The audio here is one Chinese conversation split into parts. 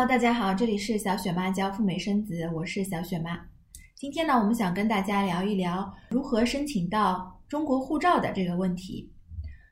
Hello，大家好，这里是小雪妈教赴美生子，我是小雪妈。今天呢，我们想跟大家聊一聊如何申请到中国护照的这个问题。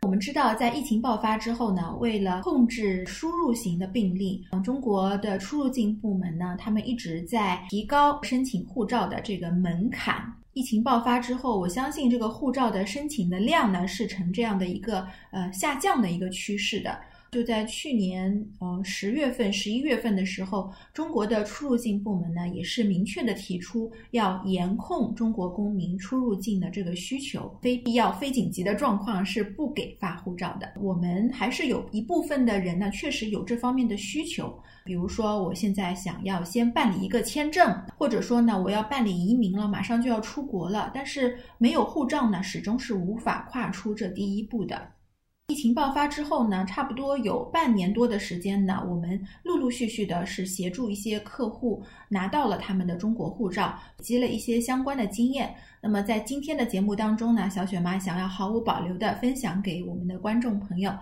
我们知道，在疫情爆发之后呢，为了控制输入型的病例，中国的出入境部门呢，他们一直在提高申请护照的这个门槛。疫情爆发之后，我相信这个护照的申请的量呢，是呈这样的一个呃下降的一个趋势的。就在去年，呃十月份、十一月份的时候，中国的出入境部门呢，也是明确的提出要严控中国公民出入境的这个需求，非必要、非紧急的状况是不给发护照的。我们还是有一部分的人呢，确实有这方面的需求，比如说我现在想要先办理一个签证，或者说呢，我要办理移民了，马上就要出国了，但是没有护照呢，始终是无法跨出这第一步的。疫情爆发之后呢，差不多有半年多的时间呢，我们陆陆续续的是协助一些客户拿到了他们的中国护照，积累一些相关的经验。那么在今天的节目当中呢，小雪妈想要毫无保留的分享给我们的观众朋友。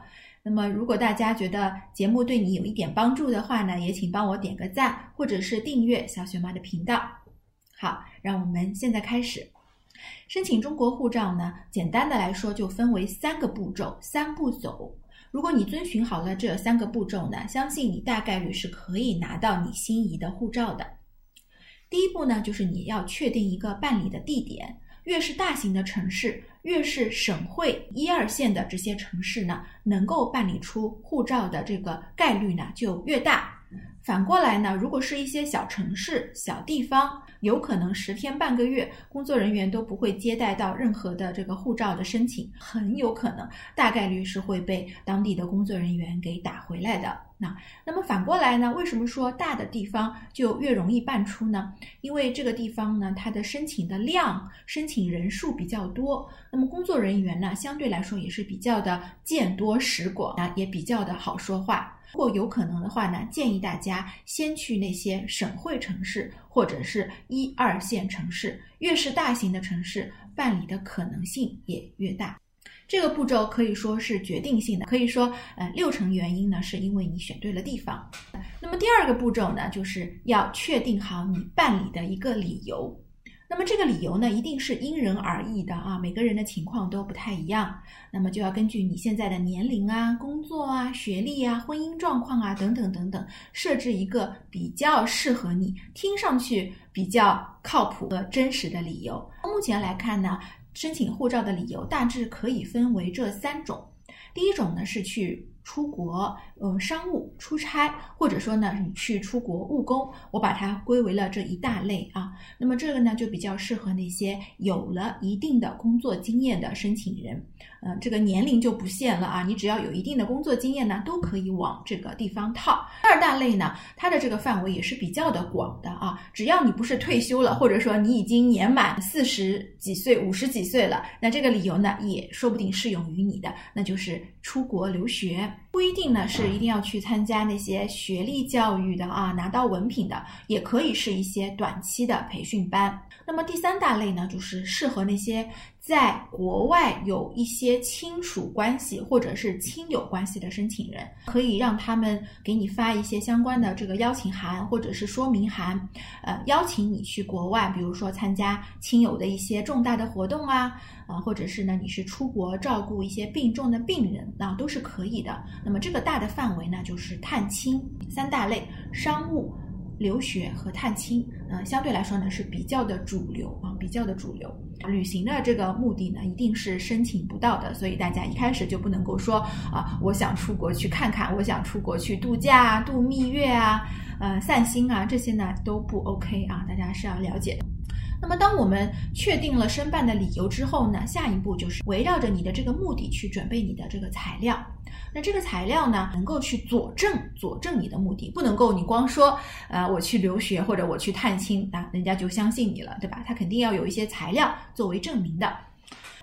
那么如果大家觉得节目对你有一点帮助的话呢，也请帮我点个赞，或者是订阅小雪妈的频道。好，让我们现在开始。申请中国护照呢，简单的来说就分为三个步骤，三步走。如果你遵循好了这三个步骤呢，相信你大概率是可以拿到你心仪的护照的。第一步呢，就是你要确定一个办理的地点，越是大型的城市，越是省会一二线的这些城市呢，能够办理出护照的这个概率呢就越大。反过来呢，如果是一些小城市、小地方，有可能十天半个月，工作人员都不会接待到任何的这个护照的申请，很有可能大概率是会被当地的工作人员给打回来的。那那么反过来呢？为什么说大的地方就越容易办出呢？因为这个地方呢，它的申请的量、申请人数比较多，那么工作人员呢，相对来说也是比较的见多识广啊，也比较的好说话。如果有可能的话呢，建议大家先去那些省会城市或者是一二线城市，越是大型的城市，办理的可能性也越大。这个步骤可以说是决定性的，可以说，呃，六成原因呢是因为你选对了地方。那么第二个步骤呢，就是要确定好你办理的一个理由。那么这个理由呢，一定是因人而异的啊，每个人的情况都不太一样。那么就要根据你现在的年龄啊、工作啊、学历啊、婚姻状况啊等等等等，设置一个比较适合你、听上去比较靠谱和真实的理由。目前来看呢，申请护照的理由大致可以分为这三种。第一种呢是去。出国，呃，商务出差，或者说呢，你去出国务工，我把它归为了这一大类啊。那么这个呢，就比较适合那些有了一定的工作经验的申请人，呃，这个年龄就不限了啊，你只要有一定的工作经验呢，都可以往这个地方套。二大类呢，它的这个范围也是比较的广的啊，只要你不是退休了，或者说你已经年满四十几岁、五十几岁了，那这个理由呢，也说不定适用于你的，那就是出国留学。不一定呢，是一定要去参加那些学历教育的啊，拿到文凭的，也可以是一些短期的培训班。那么第三大类呢，就是适合那些。在国外有一些亲属关系或者是亲友关系的申请人，可以让他们给你发一些相关的这个邀请函或者是说明函，呃，邀请你去国外，比如说参加亲友的一些重大的活动啊，啊，或者是呢你是出国照顾一些病重的病人，那都是可以的。那么这个大的范围呢，就是探亲三大类：商务。留学和探亲，呃，相对来说呢是比较的主流啊，比较的主流。旅行的这个目的呢，一定是申请不到的，所以大家一开始就不能够说啊，我想出国去看看，我想出国去度假、度蜜月啊，呃，散心啊，这些呢都不 OK 啊，大家是要了解的。那么，当我们确定了申办的理由之后呢，下一步就是围绕着你的这个目的去准备你的这个材料。那这个材料呢，能够去佐证佐证你的目的，不能够你光说，呃，我去留学或者我去探亲啊，人家就相信你了，对吧？他肯定要有一些材料作为证明的。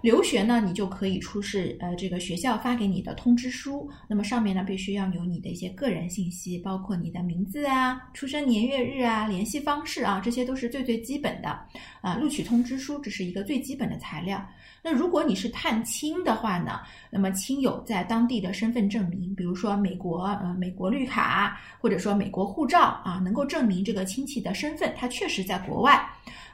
留学呢，你就可以出示呃这个学校发给你的通知书，那么上面呢必须要有你的一些个人信息，包括你的名字啊、出生年月日啊、联系方式啊，这些都是最最基本的啊。录取通知书这是一个最基本的材料。那如果你是探亲的话呢，那么亲友在当地的身份证明，比如说美国呃美国绿卡或者说美国护照啊，能够证明这个亲戚的身份，他确实在国外。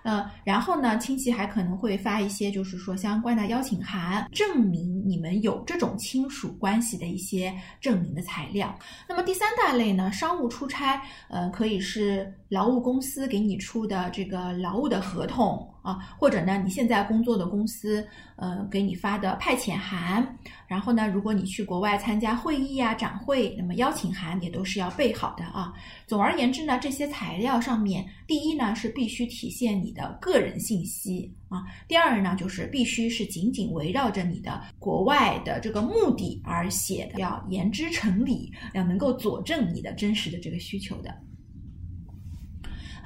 呃，然后呢，亲戚还可能会发一些，就是说相关的邀请函，证明你们有这种亲属关系的一些证明的材料。那么第三大类呢，商务出差，呃，可以是劳务公司给你出的这个劳务的合同。啊，或者呢，你现在工作的公司，呃，给你发的派遣函，然后呢，如果你去国外参加会议啊、展会，那么邀请函也都是要备好的啊。总而言之呢，这些材料上面，第一呢是必须体现你的个人信息啊，第二呢就是必须是紧紧围绕着你的国外的这个目的而写的，要言之成理，要能够佐证你的真实的这个需求的。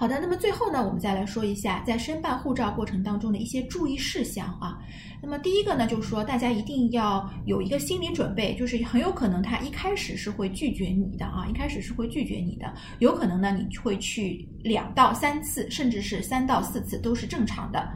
好的，那么最后呢，我们再来说一下在申办护照过程当中的一些注意事项啊。那么第一个呢，就是说大家一定要有一个心理准备，就是很有可能他一开始是会拒绝你的啊，一开始是会拒绝你的，有可能呢你会去两到三次，甚至是三到四次都是正常的。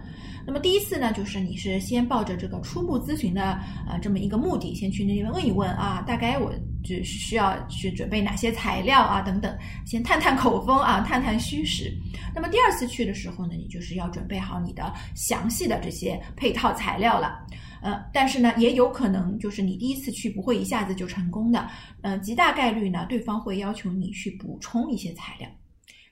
那么第一次呢，就是你是先抱着这个初步咨询的呃这么一个目的，先去那边问一问啊，大概我就是需要去准备哪些材料啊等等，先探探口风啊，探探虚实。那么第二次去的时候呢，你就是要准备好你的详细的这些配套材料了。呃，但是呢，也有可能就是你第一次去不会一下子就成功的，呃，极大概率呢，对方会要求你去补充一些材料。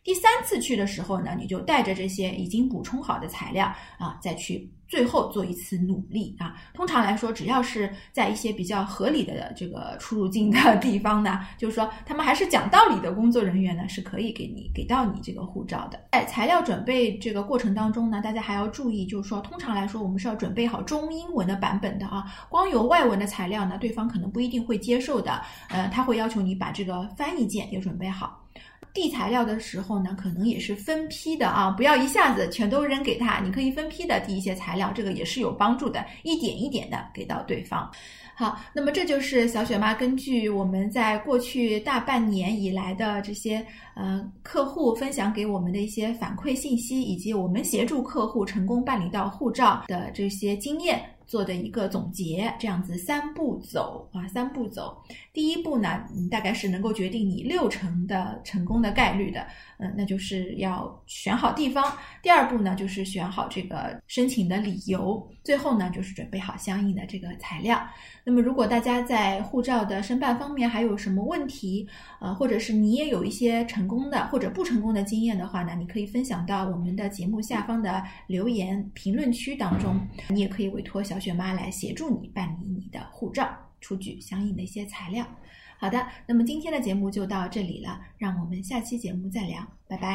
第三次去的时候呢，你就带着这些已经补充好的材料啊，再去最后做一次努力啊。通常来说，只要是在一些比较合理的这个出入境的地方呢，就是说他们还是讲道理的工作人员呢，是可以给你给到你这个护照的。在材料准备这个过程当中呢，大家还要注意，就是说通常来说，我们是要准备好中英文的版本的啊。光有外文的材料呢，对方可能不一定会接受的。呃，他会要求你把这个翻译件也准备好。递材料的时候呢，可能也是分批的啊，不要一下子全都扔给他，你可以分批的递一些材料，这个也是有帮助的，一点一点的给到对方。好，那么这就是小雪妈根据我们在过去大半年以来的这些呃客户分享给我们的一些反馈信息，以及我们协助客户成功办理到护照的这些经验。做的一个总结，这样子三步走啊，三步走。第一步呢，大概是能够决定你六成的成功的概率的，嗯，那就是要选好地方。第二步呢，就是选好这个申请的理由。最后呢，就是准备好相应的这个材料。那么，如果大家在护照的申办方面还有什么问题，呃，或者是你也有一些成功的或者不成功的经验的话呢，你可以分享到我们的节目下方的留言评论区当中。你也可以委托小小雪妈来协助你办理你的护照，出具相应的一些材料。好的，那么今天的节目就到这里了，让我们下期节目再聊，拜拜。